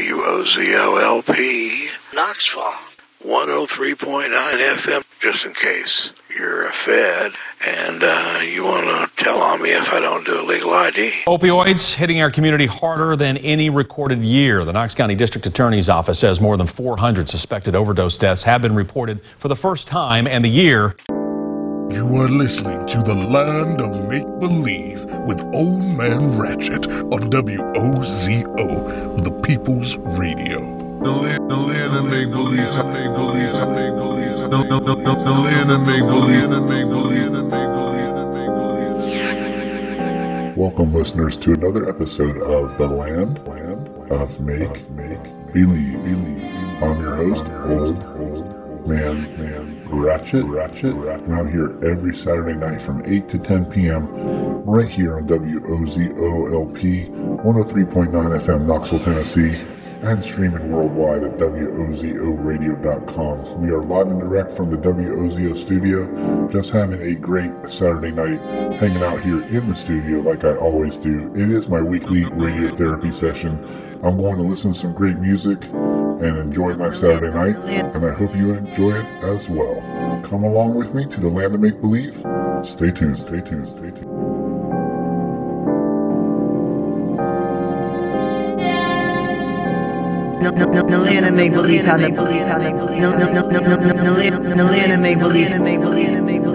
WOZOLP, Knoxville, 103.9 FM, just in case you're a Fed and uh, you want to tell on me if I don't do a legal ID. Opioids hitting our community harder than any recorded year. The Knox County District Attorney's Office says more than 400 suspected overdose deaths have been reported for the first time, in the year You are listening to the land of make believe with Old Man Ratchet on WOZO, the People's Radio. The land, the land of make believe, I make believe, I make believe. The, the, the, the, the land of make believe, I make believe, I make believe, I make believe. Welcome, listeners, to another episode of The Land, land of Make, make Believe. believe. I'm your host, Old, old Man, Man Ratchet, Ratchet, and I'm here every Saturday night from 8 to 10 p.m. right here on WOZOLP 103.9 FM, Knoxville, Tennessee, and streaming worldwide at WOZORadio.com. We are live and direct from the WOZO studio, just having a great Saturday night hanging out here in the studio like I always do. It is my weekly radio therapy session. I'm going to listen to some great music and enjoy my Saturday night, and I hope you enjoy it as well. Come along with me to the land of make believe. Stay tuned, stay tuned, stay tuned. No, no, no, no, land and make believe, time. No, no, no, no, no, no, no, no, land and make believe,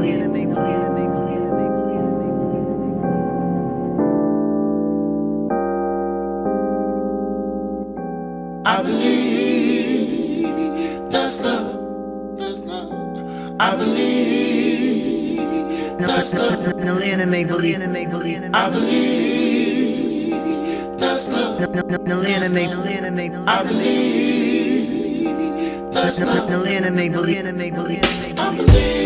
that's love. no, land and make believe, and make believe, and I believe. that's love. No, land and make, land and make believe. I believe that's love. no, land and make believe, and make believe, and make I believe.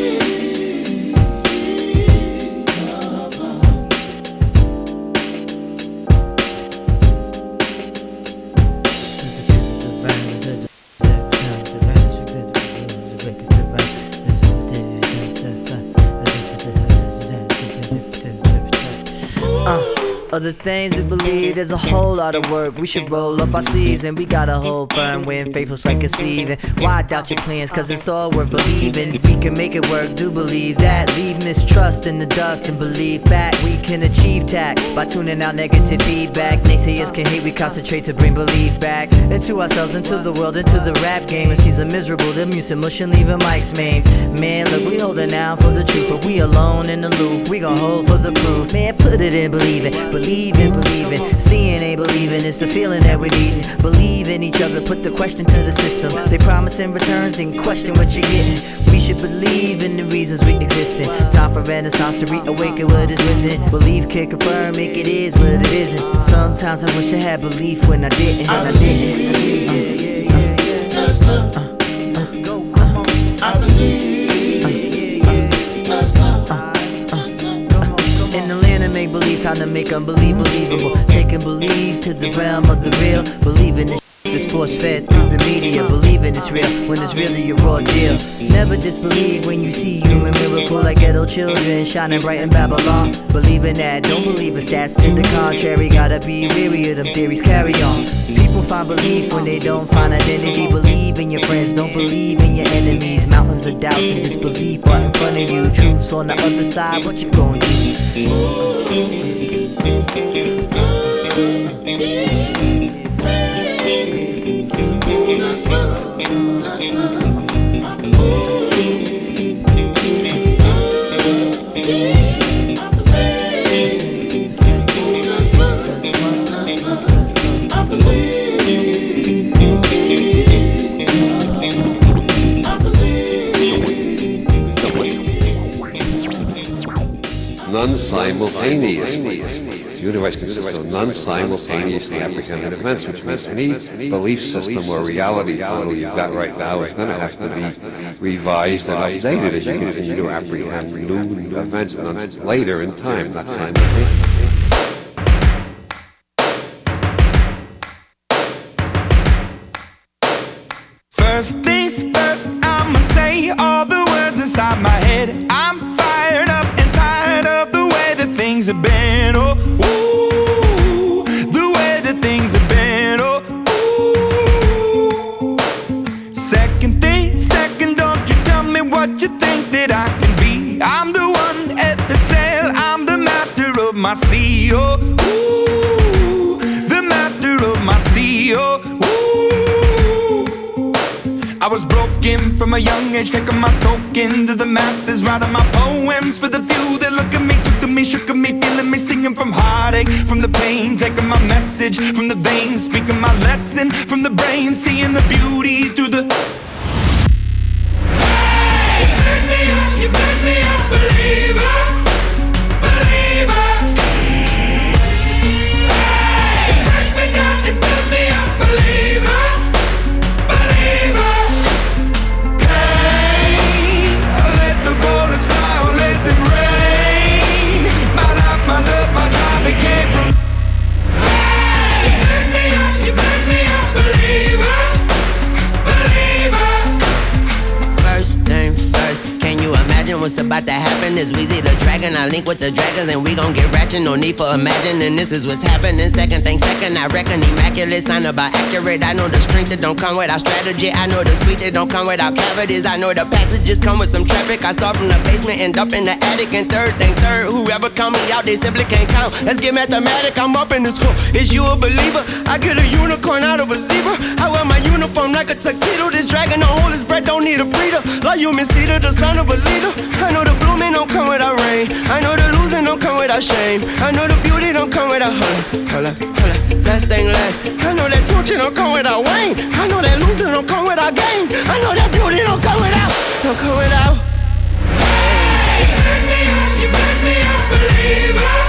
Other things we believe there's a whole lot of work. We should roll up our sleeves and we got a whole firm when faithful's like. And why doubt your plans? Cause it's all worth believing. We can make it work, do believe that. Leave mistrust in the dust and believe that We can achieve tact by tuning out negative feedback. Naysayers can hate, we concentrate to bring belief back into ourselves, into the world, into the rap game. If she's a miserable, the music and leaving mics main. Man, look, we holding out for the truth. If we alone and aloof, we gon' hold for the proof. Man, put it in believing, believing, believing. Seeing ain't believing, it's the feeling that we're needing. Believe in each other, put the question to the system. They promise in returns, then question what you're getting. We should believe in the reasons we exist in. Time for renaissance to reawaken what is within. Believe can confirm, make it is what it isn't. Sometimes I wish I had belief when I didn't. I didn't. That's love. Let's make believe, time to make unbelieve believable. Taking believe to the realm of the real. Believing this this force fed through the media. Believing it's real when it's really a raw deal. Never disbelieve when you see human miracle like ghetto children shining bright in Babylon. Believing that, don't believe in stats to the contrary. Gotta be weary of them theories. Carry on. People find belief when they don't find identity. Believe in your friends, don't believe in your enemies. Mountains of doubts and disbelief are in front of you. Truth's on the other side. What you gonna do? Believe. Non-simultaneous. The universe consists of non-simultaneously apprehended events, which means any belief system or reality model you've got right now is going to have to be revised and updated as you continue to apprehend new events later in time, not simultaneously. No need for imagining this is what's happening. Second thing second, I reckon immaculate. Sign about accurate. I know the strength that don't come without strategy. I know the sweet that don't come without cavities. I know the passages come with some traffic. I start from the basement, end up in the attic. And third thing third, whoever count me out, they simply can't count. Let's get mathematic. I'm up in this hole. Is you a believer? I get a unicorn out of a zebra. I wear my uniform like a tuxedo. This dragon don't hold his breath, don't need a breather. Like you, Miss Cedar, the son of a leader. I know the blooming don't come without rain. I know the losing don't come without shame. I know the beauty don't come without holla, holla, holla. Last thing last. I know that torture don't come without Wayne. I know that losing don't come without gain. I know that beauty don't come without, don't come without. Hey, you burn me up, you burn me up, believer.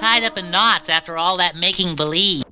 Tied up in knots after all that making believe.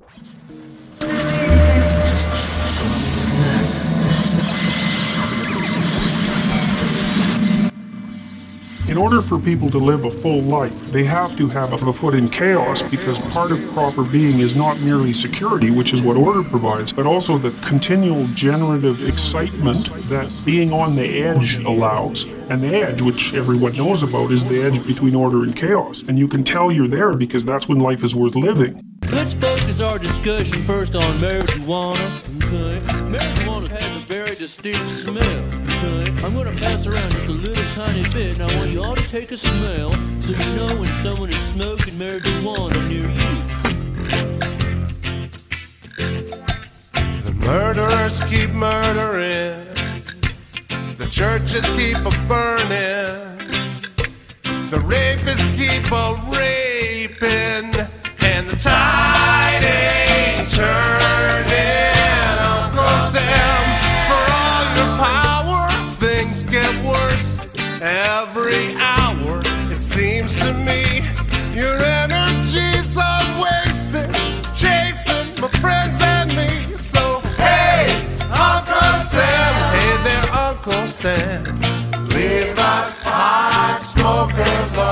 In order for people to live a full life, they have to have a foot in chaos because part of proper being is not merely security, which is what order provides, but also the continual generative excitement that being on the edge allows. And the edge, which everyone knows about, is the edge between order and chaos. And you can tell you're there because that's when life is worth living. Let's focus our discussion first on marijuana. Okay. Marijuana has a very distinct smell. Okay. I'm gonna pass around just a little tiny bit, and I want you all to take a smell so you know when someone is smoking marijuana near you. The murderers keep murdering. Churches keep a burning. The rapists keep a raping. And the tide ain't turning.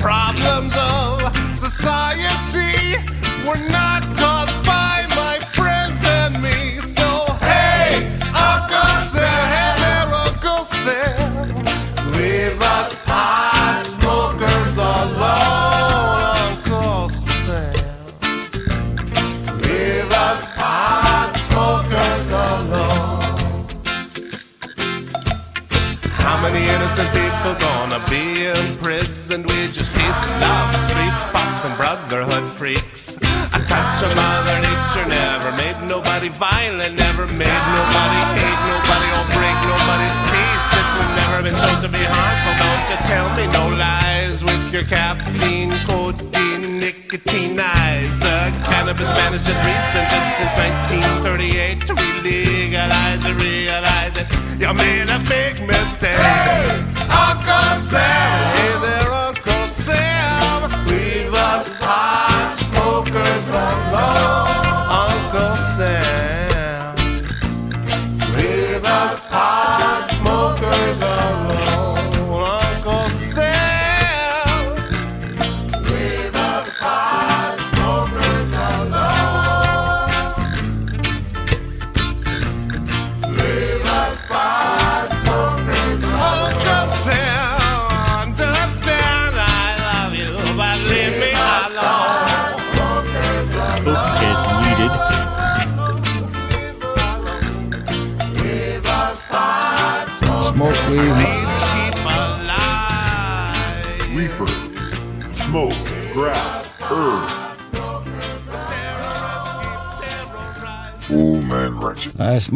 problems of society. Were not nature, mother nature never made nobody violent, never made nobody hate nobody or break nobody's peace. Since we've never been shown to be harmful. Don't you tell me no lies with your caffeine, codeine, nicotine eyes. The cannabis man is just recent, just since 1938 to re-legalize it, realize it. You made a big mistake. Hey, Uncle Sam.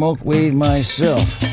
smoked weed myself.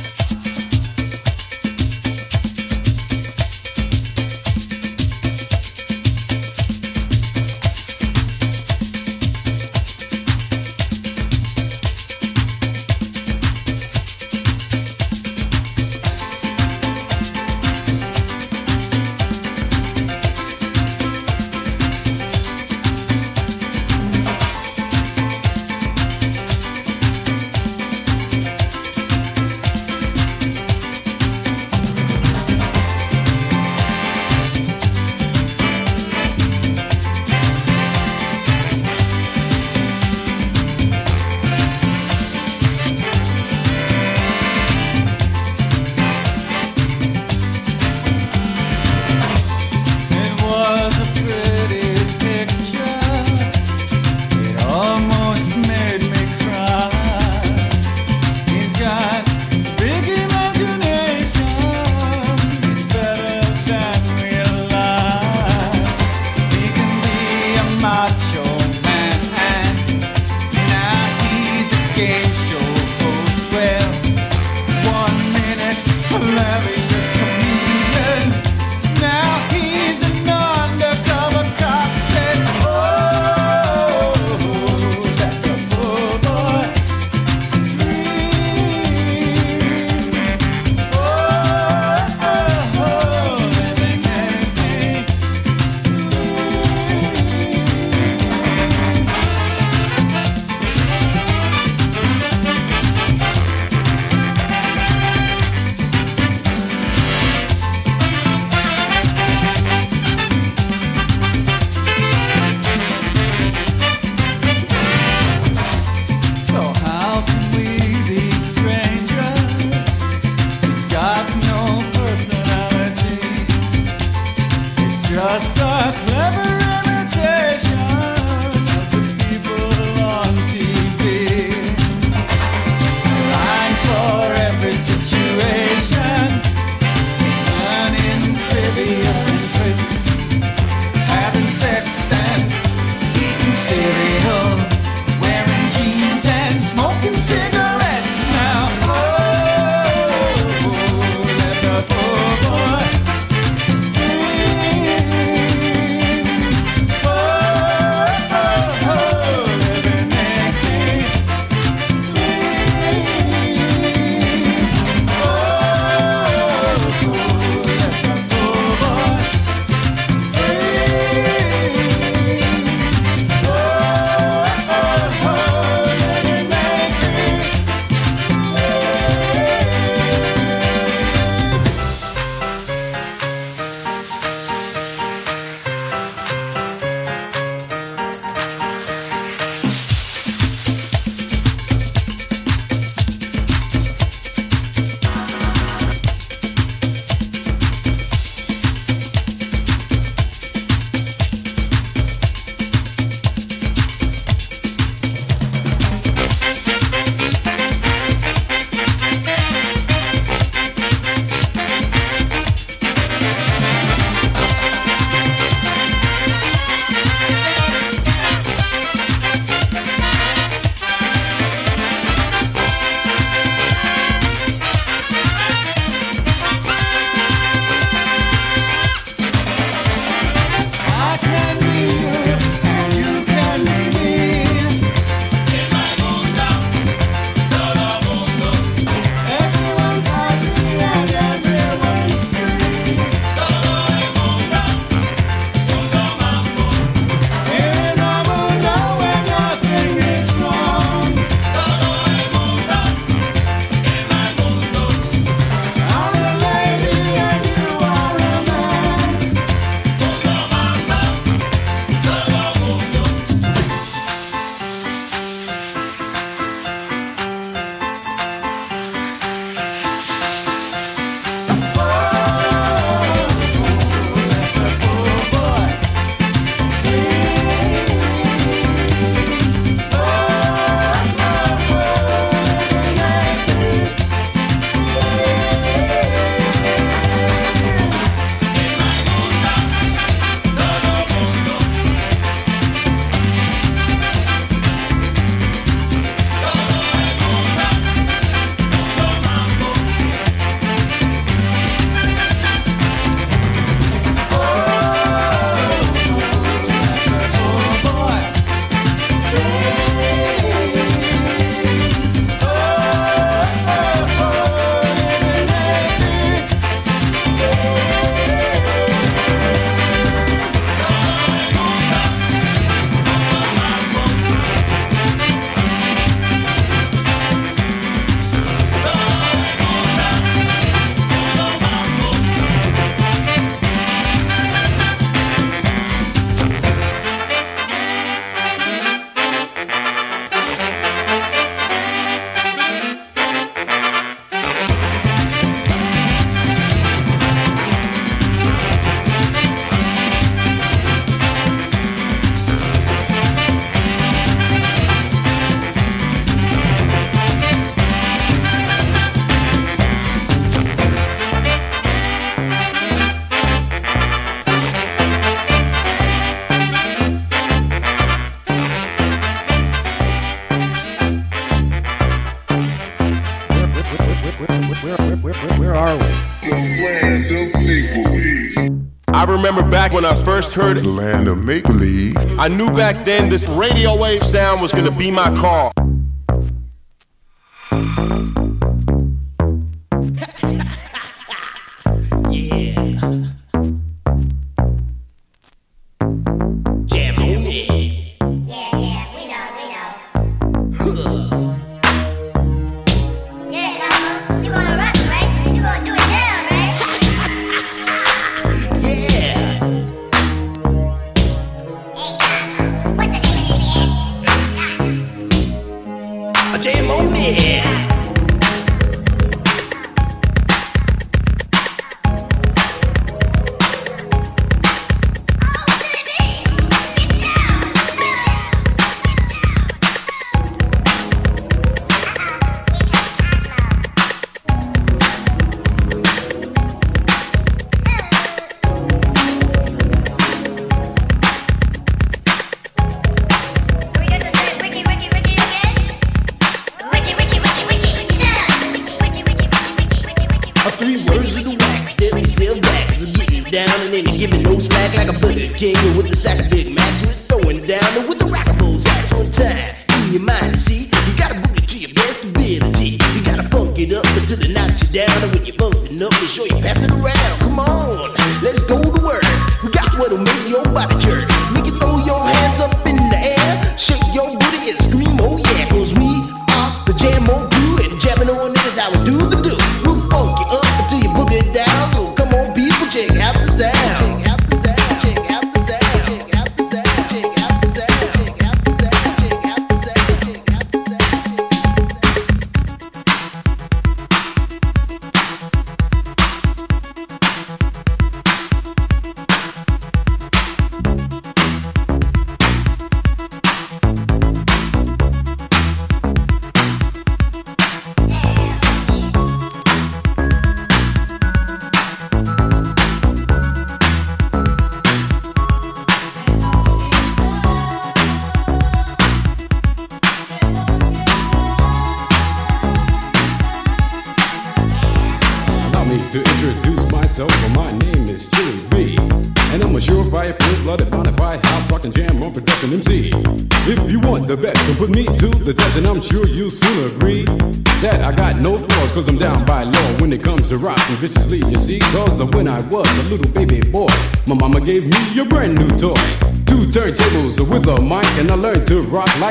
first heard it, land of make believe, I knew back then this radio wave sound was gonna be my call.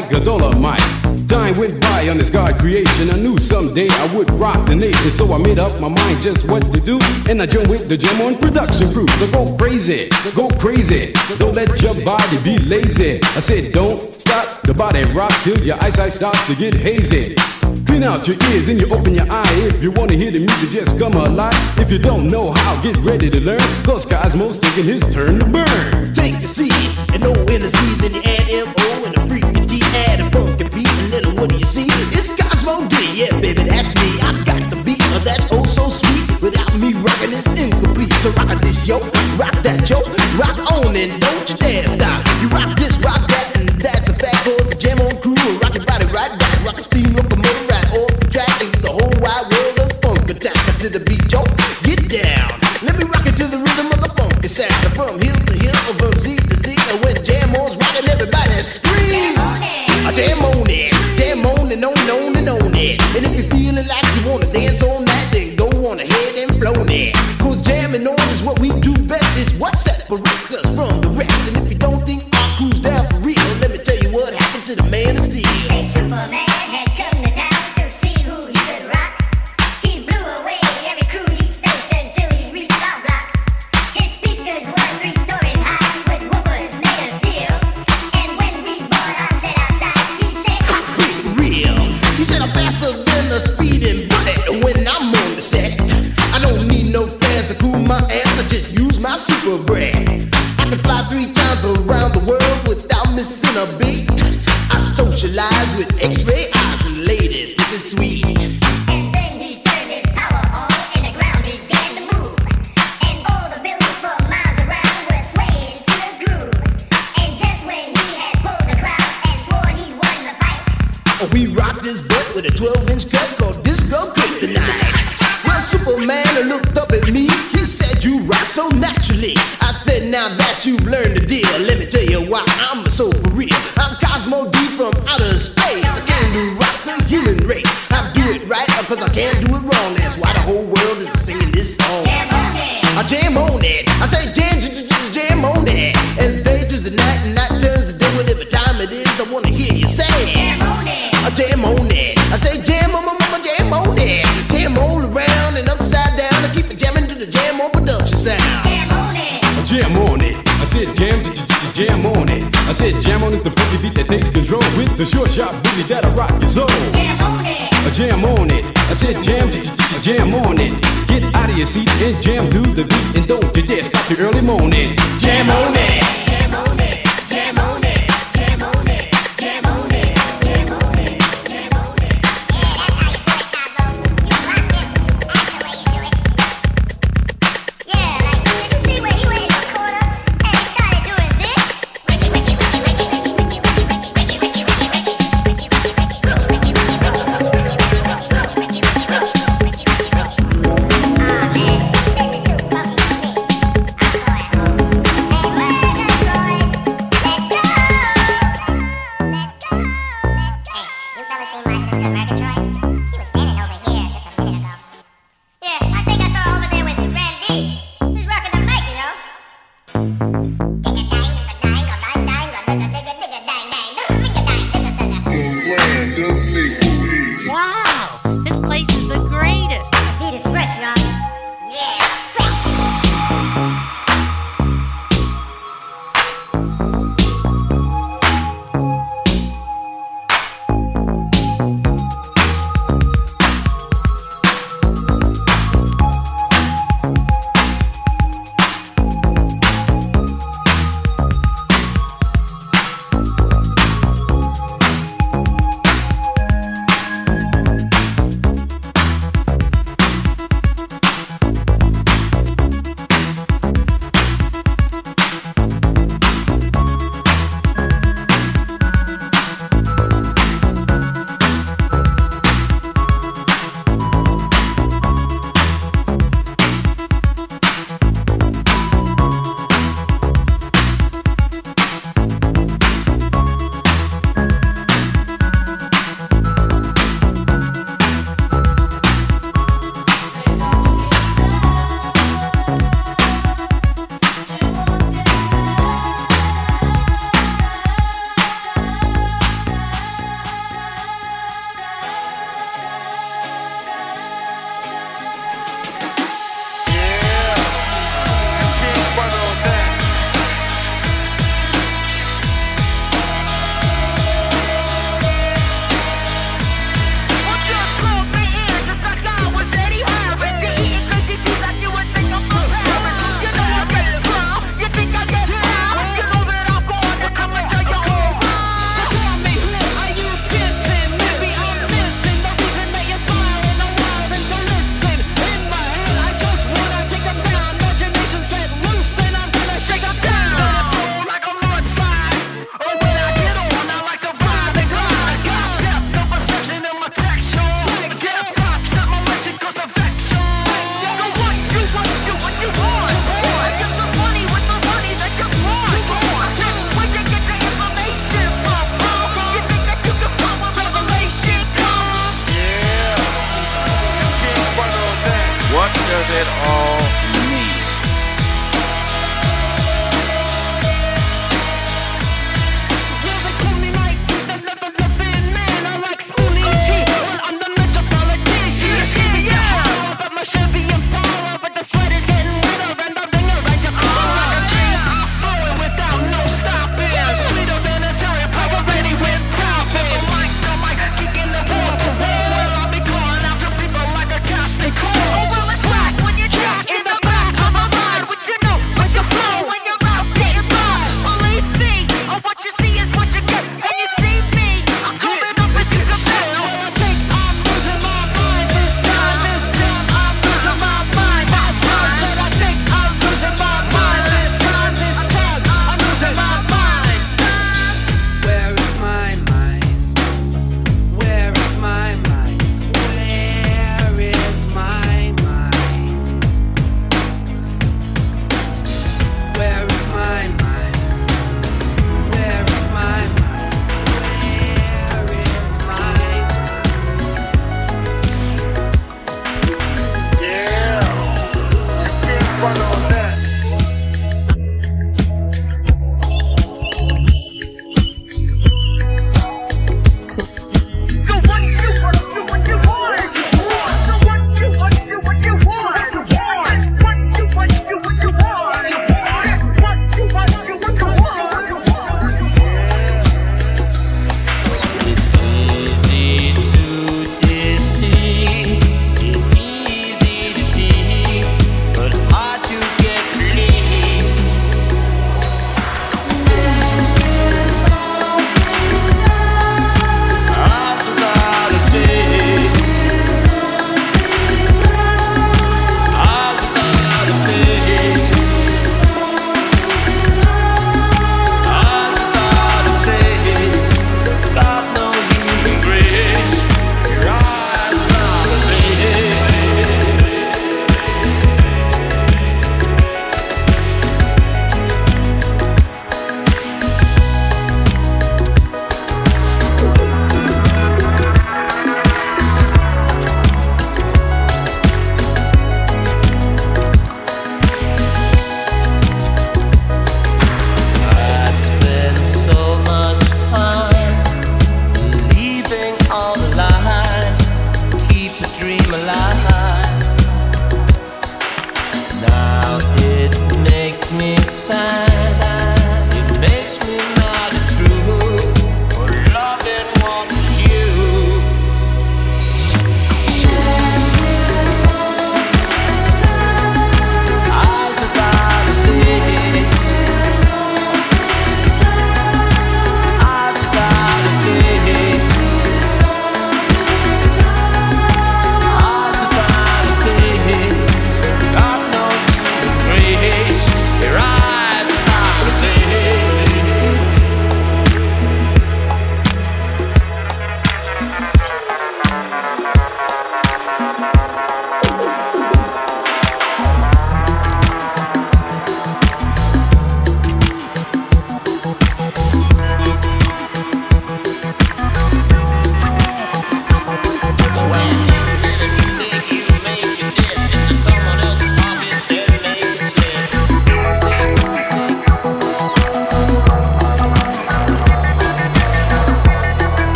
like a dolomite. Went by on this God creation. I knew someday I would rock the nation, so I made up my mind just what to do. And I joined with the Jam-On production crew. So go crazy, go crazy. Don't let your body be lazy. I said, don't stop the body rock till your eyesight starts to get hazy. Clean out your ears and you open your eye. If you wanna hear the music, just come alive. If you don't know how, get ready to learn. Cause Cosmo's taking his turn to burn. Take the seat and no energy, then you add M-O add a funky beat, a little what do you see? It's Cosmo D, yeah, baby, that's me. I got the beat, uh, that's oh so sweet. Without me rocking, it's incomplete. So rock this yo, rock that yo, rock on and don't you dare stop. is what separates us from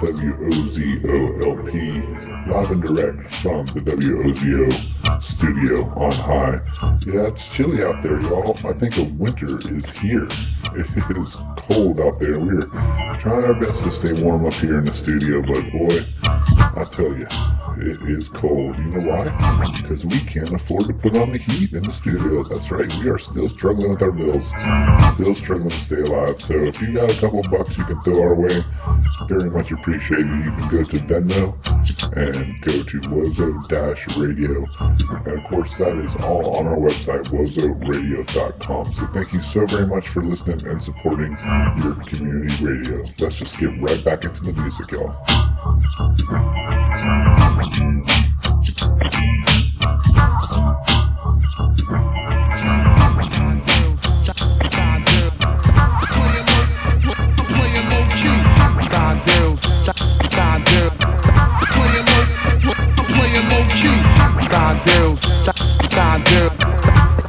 WOZOLP, live and direct from the WOZO studio on high. Yeah, it's chilly out there, y'all. I think a winter is here. It is cold out there. We're trying our best to stay warm up here in the studio, but boy, I tell you, it is cold. You know why? Because we can't afford to put on the heat in the studio. That's right, we are still struggling with our bills, still struggling to stay alive. So if you got a couple bucks you can throw our way, very much appreciated. You can go to Venmo and go to Wozo Radio. And of course, that is all on our website, wozoradio.com. So thank you so very much for listening and supporting your community radio. Let's just get right back into the music, y'all.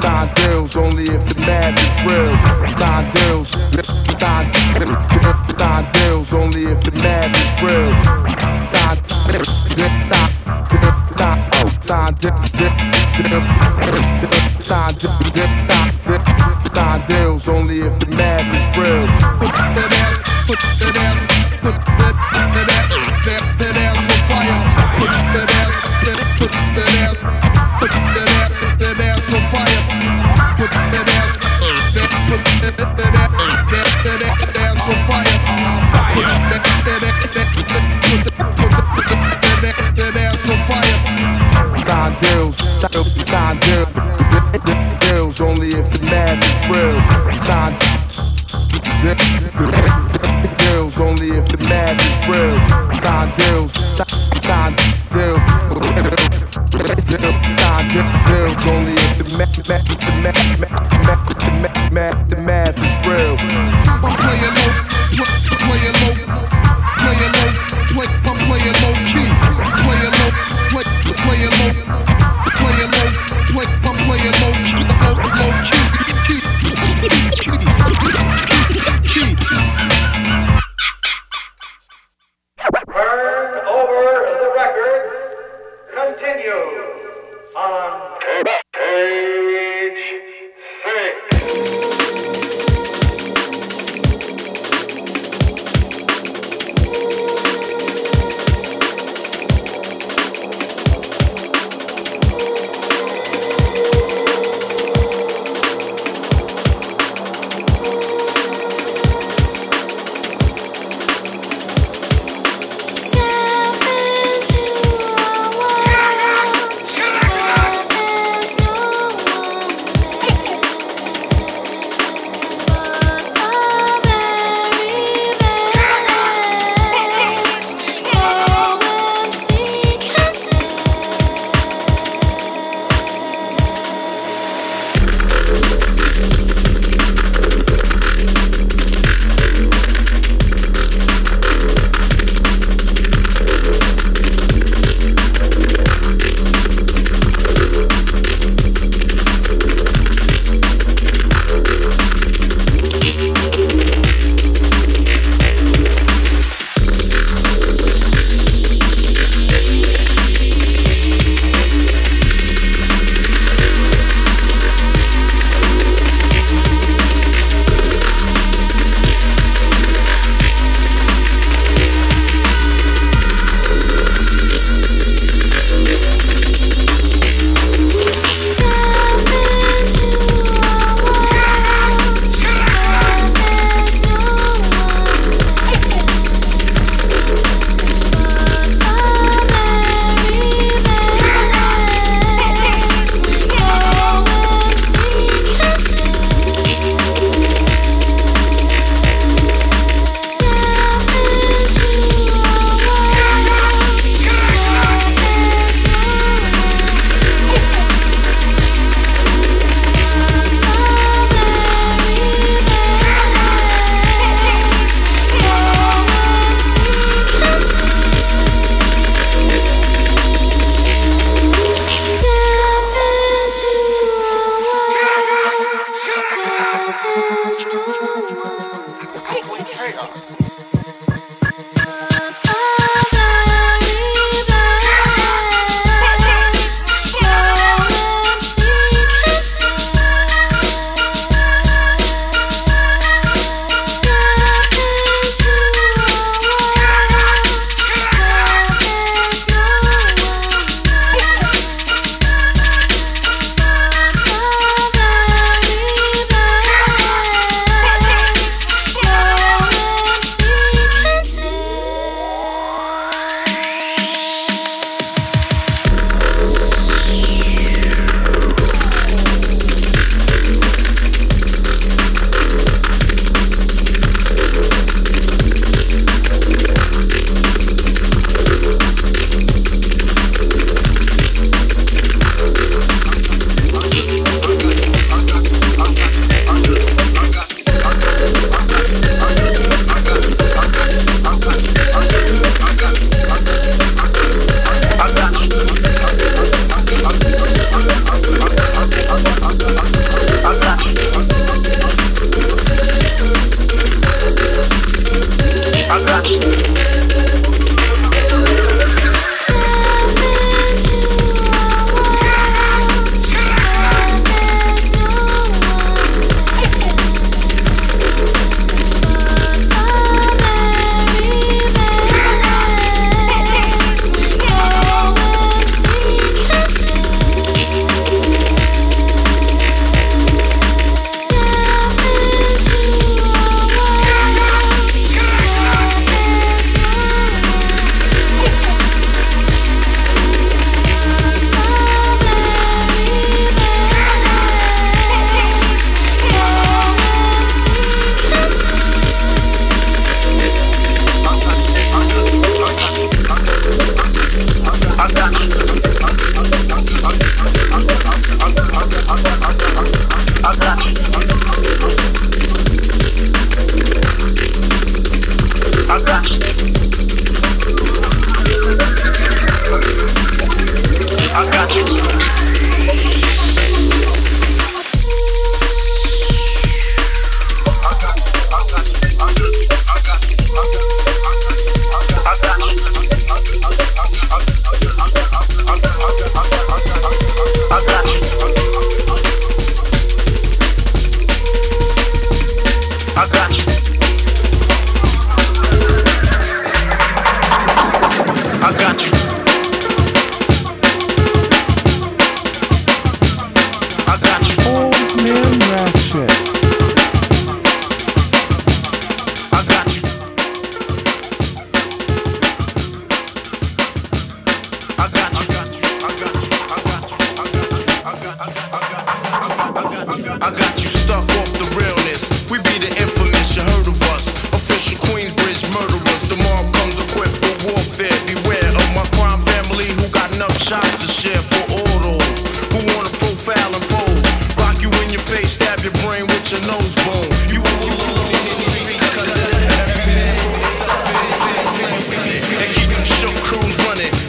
Time deals. Only if the math is real. Time deals,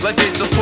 like they support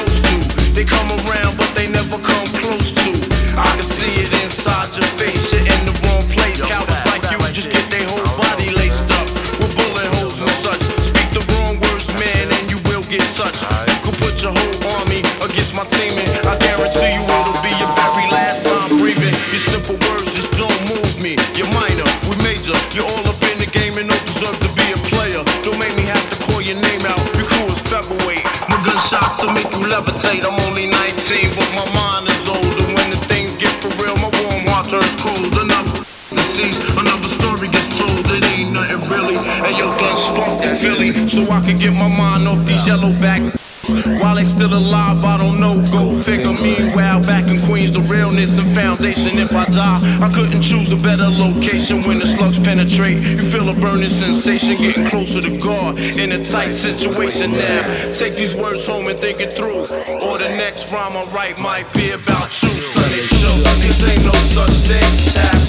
sensation getting closer to God in a tight situation now. Take these words home and think it through. Or the next rhyme I write might be about you, Sonny. Show, this ain't no such thing.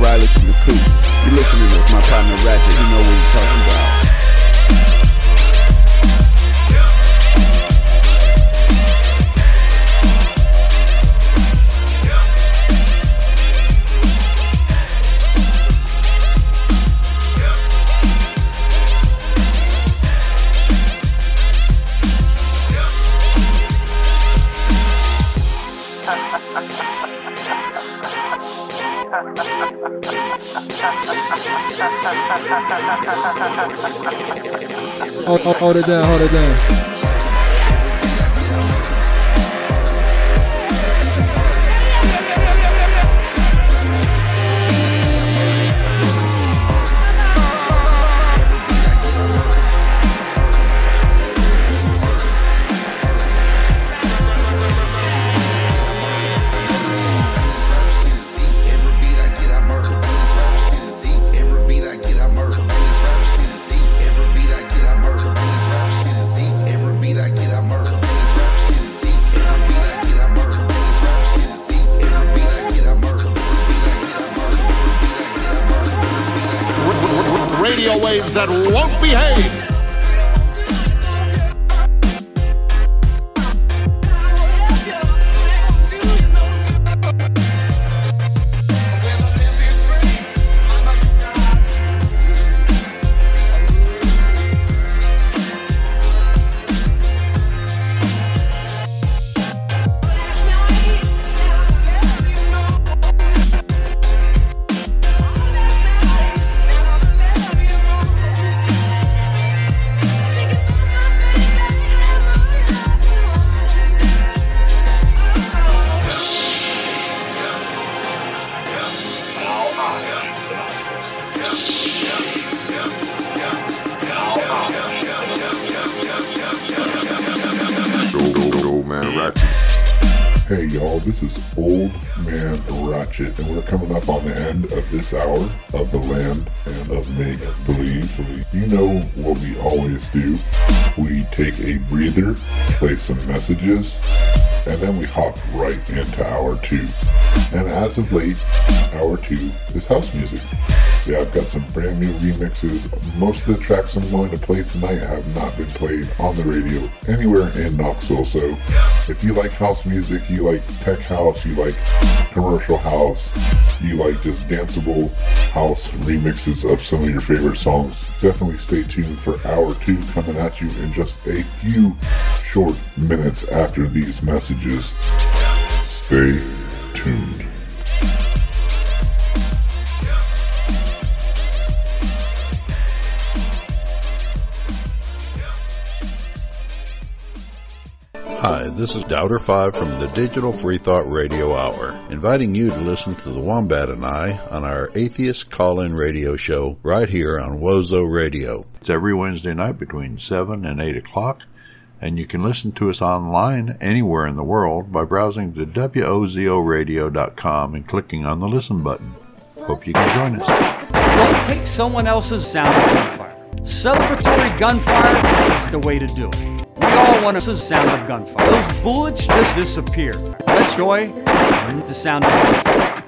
Riley from the Coop. You listening with my partner Ratchet, you know what you're talking about. آرده آرده. This is Old Man Ratchet, and we're coming up on the end of this hour of The Land and of Make Believe. You know what we always do. We take a breather, play some messages, and then we hop right into hour two. And as of late, hour two is house music. Yeah, I've got some brand new remixes. Most of the tracks I'm going to play tonight have not been played on the radio anywhere in Knoxville. So if you like house music, you like tech house, you like commercial house, you like just danceable house remixes of some of your favorite songs, definitely stay tuned for hour two coming at you in just a few short minutes after these messages. Stay tuned. Hi, this is Doubter5 from the Digital Free Thought Radio Hour, inviting you to listen to the Wombat and I on our Atheist Call-In Radio Show right here on Wozo Radio. It's every Wednesday night between 7 and 8 o'clock, and you can listen to us online anywhere in the world by browsing to wozoradio.com and clicking on the listen button. Hope you can join us. Don't take someone else's sound of gunfire. Celebratory gunfire is the way to do it. We all want a sound of gunfire. Those bullets just disappear. Let joy the sound of gunfire.